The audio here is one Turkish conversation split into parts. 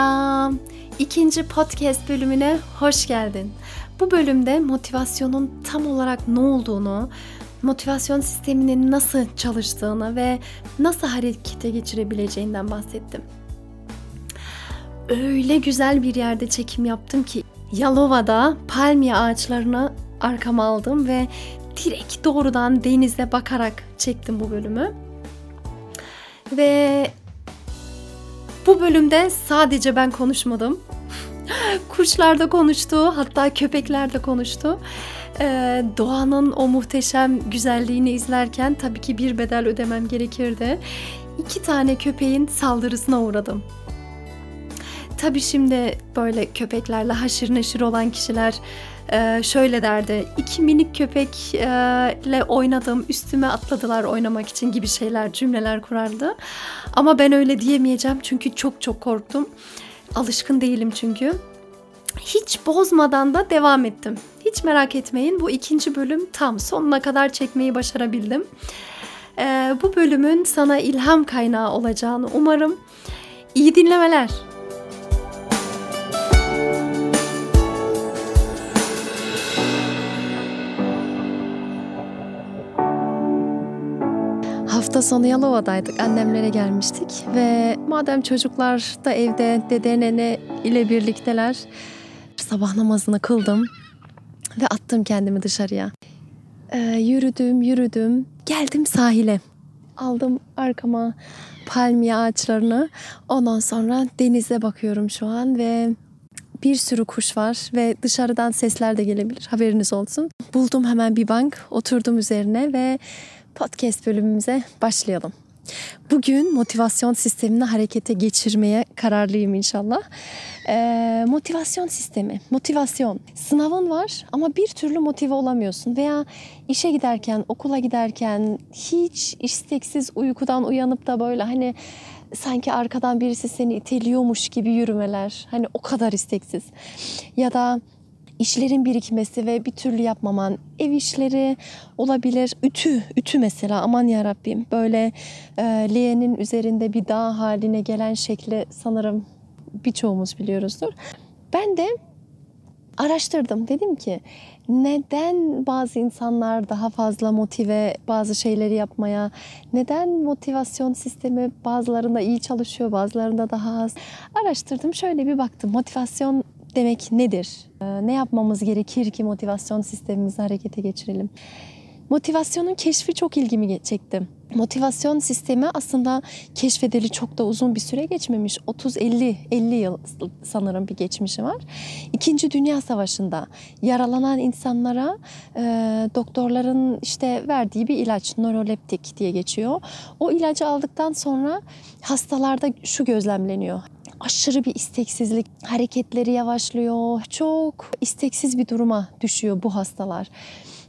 Selam. İkinci podcast bölümüne hoş geldin. Bu bölümde motivasyonun tam olarak ne olduğunu, motivasyon sisteminin nasıl çalıştığını ve nasıl harekete geçirebileceğinden bahsettim. Öyle güzel bir yerde çekim yaptım ki Yalova'da palmiye ağaçlarını arkama aldım ve direkt doğrudan denize bakarak çektim bu bölümü. Ve bu bölümde sadece ben konuşmadım. Kuşlar da konuştu, hatta köpekler de konuştu. Ee, doğanın o muhteşem güzelliğini izlerken tabii ki bir bedel ödemem gerekirdi. İki tane köpeğin saldırısına uğradım. Tabii şimdi böyle köpeklerle haşır neşir olan kişiler e, şöyle derdi. İki minik köpekle oynadım, üstüme atladılar oynamak için gibi şeyler, cümleler kurardı. Ama ben öyle diyemeyeceğim çünkü çok çok korktum. Alışkın değilim çünkü. Hiç bozmadan da devam ettim. Hiç merak etmeyin bu ikinci bölüm tam sonuna kadar çekmeyi başarabildim. Ee, bu bölümün sana ilham kaynağı olacağını umarım. İyi dinlemeler. Hafta sonu Yalova'daydık. Annemlere gelmiştik ve madem çocuklar da evde dede nene ile birlikteler sabah namazını kıldım ve attım kendimi dışarıya. Ee, yürüdüm, yürüdüm. Geldim sahile. Aldım arkama palmiye ağaçlarını. Ondan sonra denize bakıyorum şu an ve bir sürü kuş var ve dışarıdan sesler de gelebilir. Haberiniz olsun. Buldum hemen bir bank, oturdum üzerine ve podcast bölümümüze başlayalım. Bugün motivasyon sistemini harekete geçirmeye kararlıyım inşallah. Ee, motivasyon sistemi, motivasyon. Sınavın var ama bir türlü motive olamıyorsun veya işe giderken, okula giderken hiç isteksiz uykudan uyanıp da böyle hani sanki arkadan birisi seni iteliyormuş gibi yürümeler. Hani o kadar isteksiz. Ya da işlerin birikmesi ve bir türlü yapmaman, ev işleri olabilir, ütü, ütü mesela aman ya Rabbim böyle e, leğenin üzerinde bir dağ haline gelen şekli sanırım birçoğumuz biliyoruzdur. Ben de araştırdım. Dedim ki neden bazı insanlar daha fazla motive bazı şeyleri yapmaya, neden motivasyon sistemi bazılarında iyi çalışıyor, bazılarında daha az. Araştırdım, şöyle bir baktım. Motivasyon demek nedir? Ee, ne yapmamız gerekir ki motivasyon sistemimizi harekete geçirelim? Motivasyonun keşfi çok ilgimi çekti. Motivasyon sistemi aslında keşfedeli çok da uzun bir süre geçmemiş. 30-50 50 yıl sanırım bir geçmişi var. İkinci Dünya Savaşı'nda yaralanan insanlara e, doktorların işte verdiği bir ilaç nöroleptik diye geçiyor. O ilacı aldıktan sonra hastalarda şu gözlemleniyor aşırı bir isteksizlik, hareketleri yavaşlıyor. Çok isteksiz bir duruma düşüyor bu hastalar.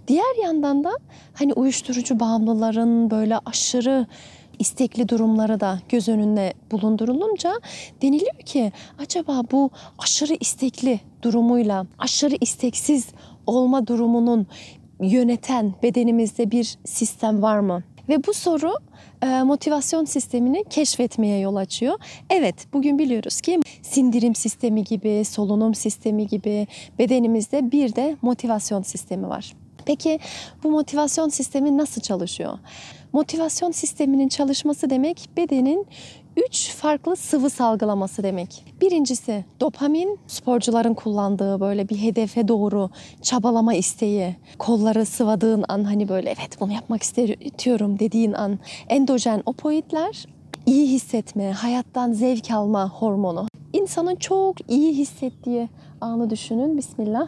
Diğer yandan da hani uyuşturucu bağımlıların böyle aşırı istekli durumları da göz önünde bulundurulunca deniliyor ki acaba bu aşırı istekli durumuyla aşırı isteksiz olma durumunun yöneten bedenimizde bir sistem var mı? Ve bu soru e, motivasyon sistemini keşfetmeye yol açıyor. Evet, bugün biliyoruz ki sindirim sistemi gibi, solunum sistemi gibi bedenimizde bir de motivasyon sistemi var. Peki bu motivasyon sistemi nasıl çalışıyor? Motivasyon sisteminin çalışması demek bedenin üç farklı sıvı salgılaması demek. Birincisi dopamin, sporcuların kullandığı böyle bir hedefe doğru çabalama isteği. Kolları sıvadığın an hani böyle evet bunu yapmak istiyorum dediğin an. Endojen opoidler, iyi hissetme, hayattan zevk alma hormonu. İnsanın çok iyi hissettiği anı düşünün. Bismillah.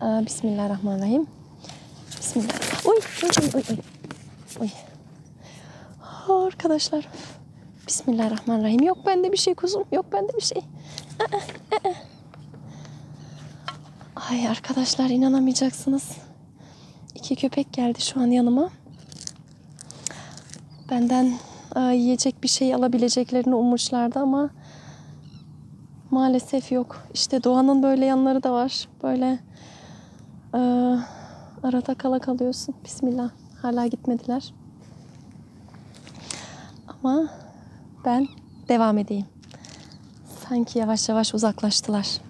Bismillahirrahmanirrahim. Bismillah. Oy, oy, oy, oy. oy. Aa, arkadaşlar. Bismillahirrahmanirrahim. Yok bende bir şey kuzum. Yok bende bir şey. Ay arkadaşlar inanamayacaksınız. İki köpek geldi şu an yanıma. Benden yiyecek bir şey alabileceklerini ummuşlardı ama maalesef yok. İşte doğanın böyle yanları da var. Böyle e, arada kala kalıyorsun. Bismillah. Hala gitmediler. Ama ben devam edeyim. Sanki yavaş yavaş uzaklaştılar.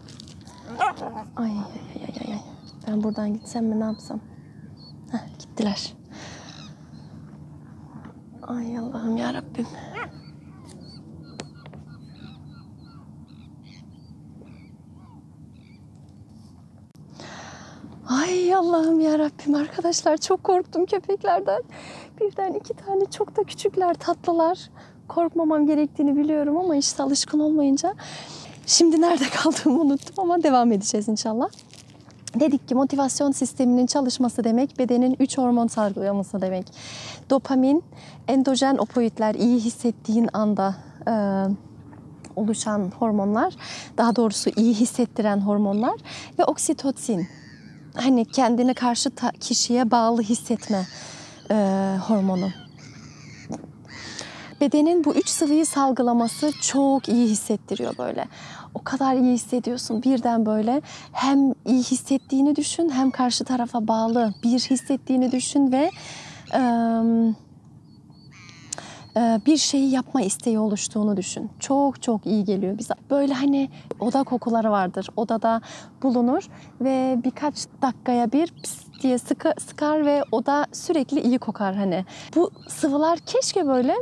Ay ay ay ay ay. Ben buradan gitsem mi ne yapsam? Heh, gittiler. Ay Allah'ım ya Rabbim. Ay Allah'ım ya Rabbim arkadaşlar çok korktum köpeklerden. Birden iki tane çok da küçükler tatlılar. Korkmamam gerektiğini biliyorum ama işte alışkın olmayınca şimdi nerede kaldığımı unuttum ama devam edeceğiz inşallah. Dedik ki motivasyon sisteminin çalışması demek bedenin 3 hormon salgılaması demek. Dopamin, endojen opoidler iyi hissettiğin anda e, oluşan hormonlar, daha doğrusu iyi hissettiren hormonlar ve oksitosin. Hani kendini karşı kişiye bağlı hissetme e, hormonu. Bedenin bu üç sıvıyı salgılaması çok iyi hissettiriyor böyle. O kadar iyi hissediyorsun birden böyle hem iyi hissettiğini düşün hem karşı tarafa bağlı bir hissettiğini düşün ve e, bir şeyi yapma isteği oluştuğunu düşün. Çok çok iyi geliyor bize. Böyle hani oda kokuları vardır. Odada bulunur ve birkaç dakikaya bir pıs diye sıkı, sıkar ve oda sürekli iyi kokar hani. Bu sıvılar keşke böyle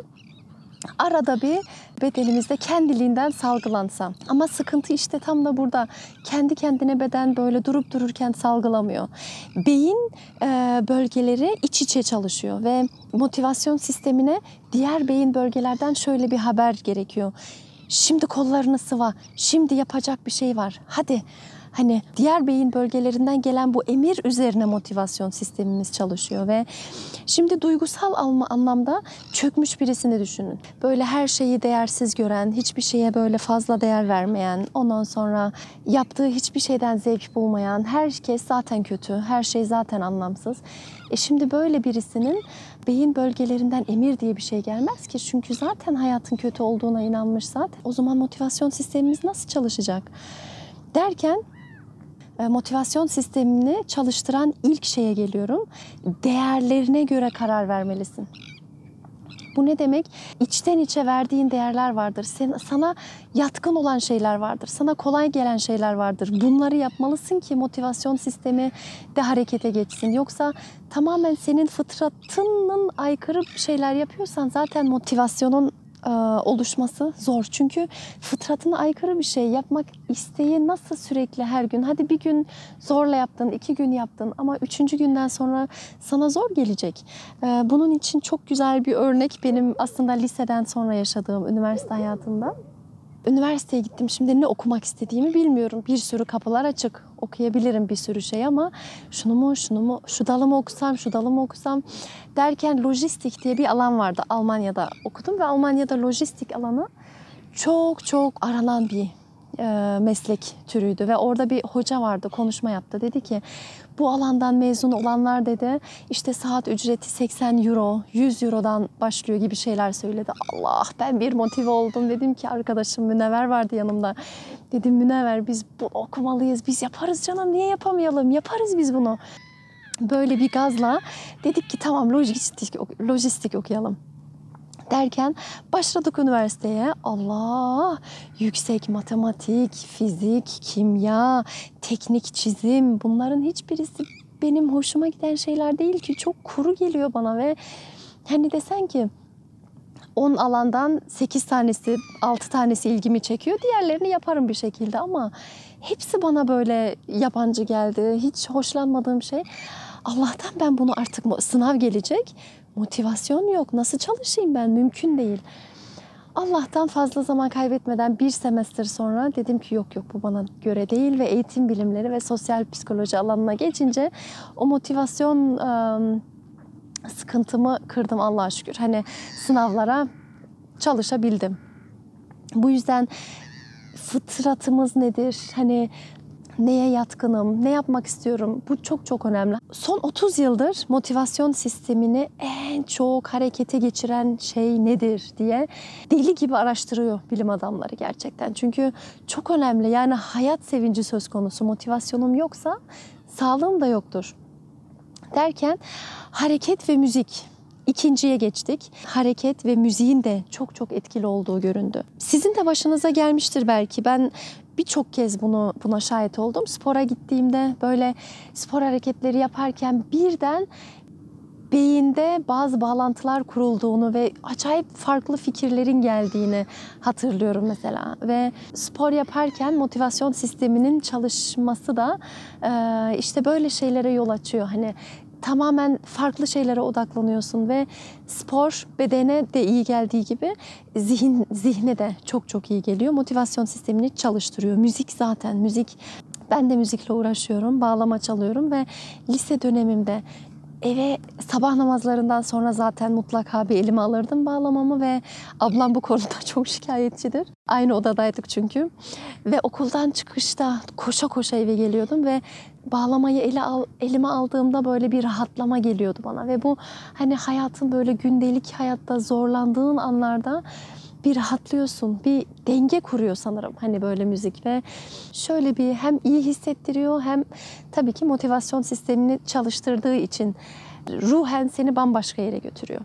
arada bir bedenimizde kendiliğinden salgılansa. Ama sıkıntı işte tam da burada. Kendi kendine beden böyle durup dururken salgılamıyor. Beyin e, bölgeleri iç içe çalışıyor ve motivasyon sistemine diğer beyin bölgelerden şöyle bir haber gerekiyor. Şimdi kollarını sıva, şimdi yapacak bir şey var. Hadi hani diğer beyin bölgelerinden gelen bu emir üzerine motivasyon sistemimiz çalışıyor ve şimdi duygusal alma anlamda çökmüş birisini düşünün. Böyle her şeyi değersiz gören, hiçbir şeye böyle fazla değer vermeyen, ondan sonra yaptığı hiçbir şeyden zevk bulmayan, herkes zaten kötü, her şey zaten anlamsız. E şimdi böyle birisinin beyin bölgelerinden emir diye bir şey gelmez ki. Çünkü zaten hayatın kötü olduğuna inanmış zaten. O zaman motivasyon sistemimiz nasıl çalışacak? Derken motivasyon sistemini çalıştıran ilk şeye geliyorum. Değerlerine göre karar vermelisin. Bu ne demek? İçten içe verdiğin değerler vardır. Sen, sana yatkın olan şeyler vardır. Sana kolay gelen şeyler vardır. Bunları yapmalısın ki motivasyon sistemi de harekete geçsin. Yoksa tamamen senin fıtratının aykırı şeyler yapıyorsan zaten motivasyonun oluşması zor. Çünkü fıtratına aykırı bir şey yapmak isteği nasıl sürekli her gün? Hadi bir gün zorla yaptın, iki gün yaptın ama üçüncü günden sonra sana zor gelecek. E, bunun için çok güzel bir örnek benim aslında liseden sonra yaşadığım üniversite hayatında. Üniversiteye gittim. Şimdi ne okumak istediğimi bilmiyorum. Bir sürü kapılar açık. Okuyabilirim bir sürü şey ama şunu mu, şunu mu, şu dalı mı okusam, şu dalı mı okusam derken lojistik diye bir alan vardı. Almanya'da okudum ve Almanya'da lojistik alanı çok çok aranan bir e, meslek türüydü ve orada bir hoca vardı konuşma yaptı. Dedi ki bu alandan mezun olanlar dedi işte saat ücreti 80 euro 100 eurodan başlıyor gibi şeyler söyledi. Allah ben bir motive oldum. Dedim ki arkadaşım Münevver vardı yanımda. Dedim Münevver biz bu okumalıyız biz yaparız canım niye yapamayalım? Yaparız biz bunu. Böyle bir gazla dedik ki tamam lojistik, lojistik okuyalım derken başladık üniversiteye. Allah! Yüksek matematik, fizik, kimya, teknik çizim bunların hiçbirisi benim hoşuma giden şeyler değil ki. Çok kuru geliyor bana ve hani desen ki 10 alandan 8 tanesi, 6 tanesi ilgimi çekiyor. Diğerlerini yaparım bir şekilde ama hepsi bana böyle yabancı geldi. Hiç hoşlanmadığım şey. Allah'tan ben bunu artık sınav gelecek. Motivasyon yok. Nasıl çalışayım ben? Mümkün değil. Allah'tan fazla zaman kaybetmeden bir semestr sonra dedim ki yok yok bu bana göre değil ve eğitim bilimleri ve sosyal psikoloji alanına geçince o motivasyon ıı, sıkıntımı kırdım Allah'a şükür. Hani sınavlara çalışabildim. Bu yüzden fıtratımız nedir? Hani neye yatkınım, ne yapmak istiyorum? Bu çok çok önemli. Son 30 yıldır motivasyon sistemini en çok harekete geçiren şey nedir diye deli gibi araştırıyor bilim adamları gerçekten. Çünkü çok önemli. Yani hayat sevinci söz konusu. Motivasyonum yoksa sağlığım da yoktur. Derken hareket ve müzik İkinciye geçtik. Hareket ve müziğin de çok çok etkili olduğu göründü. Sizin de başınıza gelmiştir belki. Ben birçok kez bunu buna şahit oldum. Spora gittiğimde böyle spor hareketleri yaparken birden beyinde bazı bağlantılar kurulduğunu ve acayip farklı fikirlerin geldiğini hatırlıyorum mesela. Ve spor yaparken motivasyon sisteminin çalışması da işte böyle şeylere yol açıyor. Hani tamamen farklı şeylere odaklanıyorsun ve spor bedene de iyi geldiği gibi zihin zihne de çok çok iyi geliyor. Motivasyon sistemini çalıştırıyor. Müzik zaten müzik ben de müzikle uğraşıyorum, bağlama çalıyorum ve lise dönemimde eve sabah namazlarından sonra zaten mutlaka bir elime alırdım bağlamamı ve ablam bu konuda çok şikayetçidir. Aynı odadaydık çünkü. Ve okuldan çıkışta koşa koşa eve geliyordum ve bağlamayı ele al, elime aldığımda böyle bir rahatlama geliyordu bana ve bu hani hayatın böyle gündelik hayatta zorlandığın anlarda bir rahatlıyorsun, bir denge kuruyor sanırım hani böyle müzik ve şöyle bir hem iyi hissettiriyor hem tabii ki motivasyon sistemini çalıştırdığı için ruhen seni bambaşka yere götürüyor.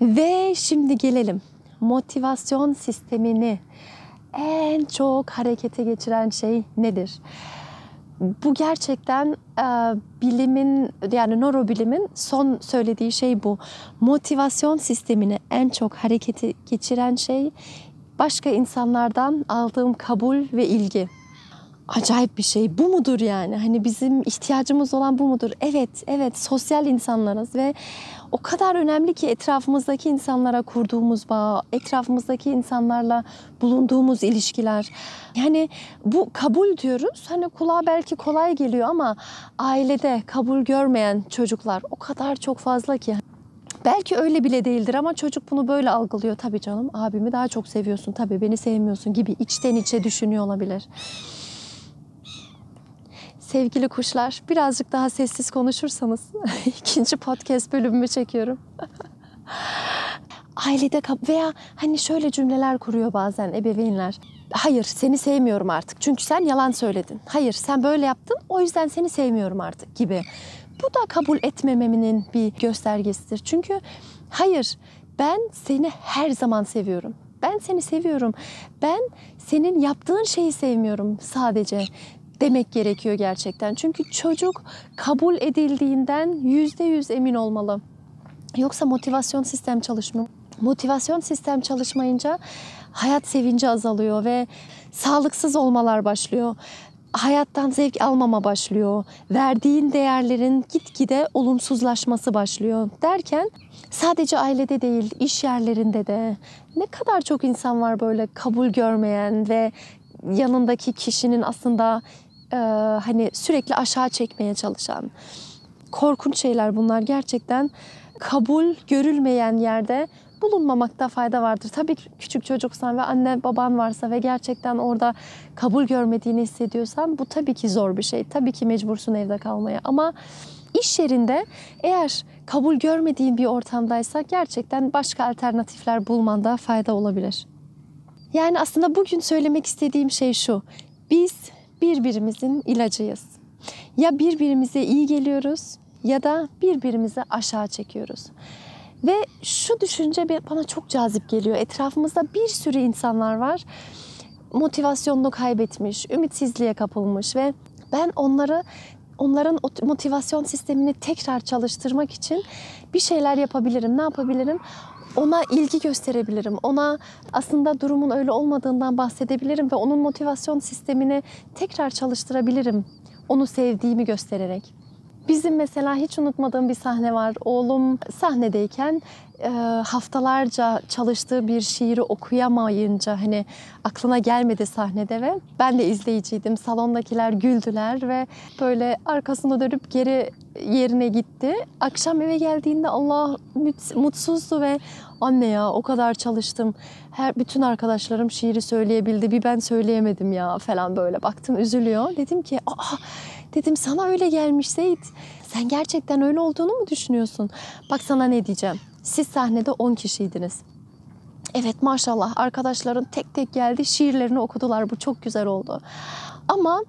Ve şimdi gelelim motivasyon sistemini en çok harekete geçiren şey nedir? Bu gerçekten e, bilimin yani nörobilimin son söylediği şey bu. Motivasyon sistemini en çok harekete geçiren şey başka insanlardan aldığım kabul ve ilgi. Acayip bir şey. Bu mudur yani? Hani bizim ihtiyacımız olan bu mudur? Evet, evet. Sosyal insanlarız ve o kadar önemli ki etrafımızdaki insanlara kurduğumuz bağ, etrafımızdaki insanlarla bulunduğumuz ilişkiler. Yani bu kabul diyoruz. Hani kulağa belki kolay geliyor ama ailede kabul görmeyen çocuklar o kadar çok fazla ki. Belki öyle bile değildir ama çocuk bunu böyle algılıyor. Tabii canım abimi daha çok seviyorsun, tabii beni sevmiyorsun gibi içten içe düşünüyor olabilir. Sevgili kuşlar, birazcık daha sessiz konuşursanız ikinci podcast bölümümü çekiyorum. Ailede veya hani şöyle cümleler kuruyor bazen ebeveynler. Hayır seni sevmiyorum artık çünkü sen yalan söyledin. Hayır sen böyle yaptın o yüzden seni sevmiyorum artık gibi. Bu da kabul etmememin bir göstergesidir. Çünkü hayır ben seni her zaman seviyorum. Ben seni seviyorum. Ben senin yaptığın şeyi sevmiyorum sadece demek gerekiyor gerçekten. Çünkü çocuk kabul edildiğinden yüzde yüz emin olmalı. Yoksa motivasyon sistem çalışmıyor. Motivasyon sistem çalışmayınca hayat sevinci azalıyor ve sağlıksız olmalar başlıyor. Hayattan zevk almama başlıyor. Verdiğin değerlerin gitgide olumsuzlaşması başlıyor. Derken sadece ailede değil, iş yerlerinde de ne kadar çok insan var böyle kabul görmeyen ve yanındaki kişinin aslında e, hani sürekli aşağı çekmeye çalışan korkunç şeyler bunlar gerçekten kabul görülmeyen yerde bulunmamakta fayda vardır. Tabii küçük çocuksan ve anne baban varsa ve gerçekten orada kabul görmediğini hissediyorsan bu tabii ki zor bir şey. Tabii ki mecbursun evde kalmaya ama iş yerinde eğer kabul görmediğin bir ortamdaysa gerçekten başka alternatifler bulmanda fayda olabilir. Yani aslında bugün söylemek istediğim şey şu. Biz birbirimizin ilacıyız. Ya birbirimize iyi geliyoruz ya da birbirimizi aşağı çekiyoruz. Ve şu düşünce bana çok cazip geliyor. Etrafımızda bir sürü insanlar var. Motivasyonunu kaybetmiş, ümitsizliğe kapılmış ve ben onları onların motivasyon sistemini tekrar çalıştırmak için bir şeyler yapabilirim. Ne yapabilirim? Ona ilgi gösterebilirim. Ona aslında durumun öyle olmadığından bahsedebilirim ve onun motivasyon sistemini tekrar çalıştırabilirim. Onu sevdiğimi göstererek. Bizim mesela hiç unutmadığım bir sahne var. Oğlum sahnedeyken e, haftalarca çalıştığı bir şiiri okuyamayınca hani aklına gelmedi sahnede ve ben de izleyiciydim. Salondakiler güldüler ve böyle arkasını dönüp geri yerine gitti. Akşam eve geldiğinde Allah mutsuzdu ve anne ya o kadar çalıştım. Her bütün arkadaşlarım şiiri söyleyebildi. Bir ben söyleyemedim ya falan böyle baktım üzülüyor. Dedim ki aa dedim sana öyle gelmiş Seyit. Sen gerçekten öyle olduğunu mu düşünüyorsun? Bak sana ne diyeceğim. Siz sahnede 10 kişiydiniz. Evet maşallah arkadaşların tek tek geldi şiirlerini okudular. Bu çok güzel oldu. Ama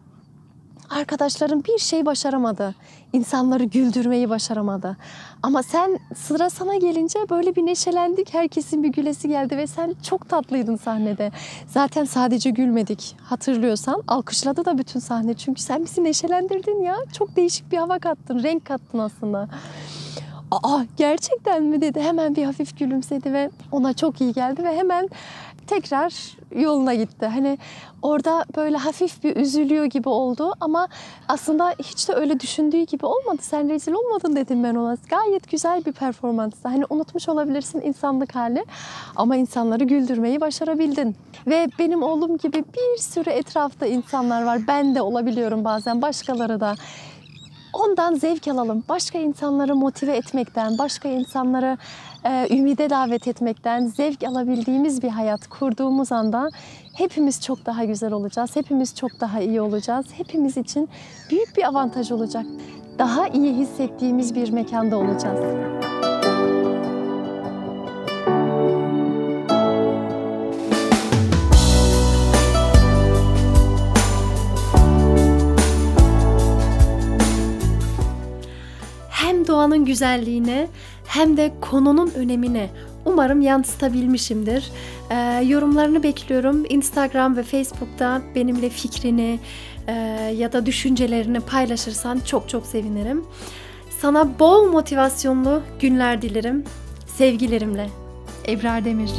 arkadaşların bir şey başaramadı. İnsanları güldürmeyi başaramadı. Ama sen sıra sana gelince böyle bir neşelendik. Herkesin bir gülesi geldi ve sen çok tatlıydın sahnede. Zaten sadece gülmedik. Hatırlıyorsan alkışladı da bütün sahne. Çünkü sen bizi neşelendirdin ya. Çok değişik bir hava kattın, renk kattın aslında. Aa gerçekten mi dedi. Hemen bir hafif gülümsedi ve ona çok iyi geldi ve hemen tekrar yoluna gitti. Hani orada böyle hafif bir üzülüyor gibi oldu ama aslında hiç de öyle düşündüğü gibi olmadı. Sen rezil olmadın dedim ben ona. Gayet güzel bir performanstı. Hani unutmuş olabilirsin insanlık hali ama insanları güldürmeyi başarabildin. Ve benim oğlum gibi bir sürü etrafta insanlar var. Ben de olabiliyorum bazen başkaları da. Ondan zevk alalım. Başka insanları motive etmekten, başka insanları e, ümide davet etmekten zevk alabildiğimiz bir hayat kurduğumuz anda hepimiz çok daha güzel olacağız. Hepimiz çok daha iyi olacağız. Hepimiz için büyük bir avantaj olacak. Daha iyi hissettiğimiz bir mekanda olacağız. Doğanın güzelliğine hem de konunun önemine umarım yansıtabilmişimdir. Ee, yorumlarını bekliyorum. Instagram ve Facebook'ta benimle fikrini e, ya da düşüncelerini paylaşırsan çok çok sevinirim. Sana bol motivasyonlu günler dilerim. Sevgilerimle. Ebrar Demir.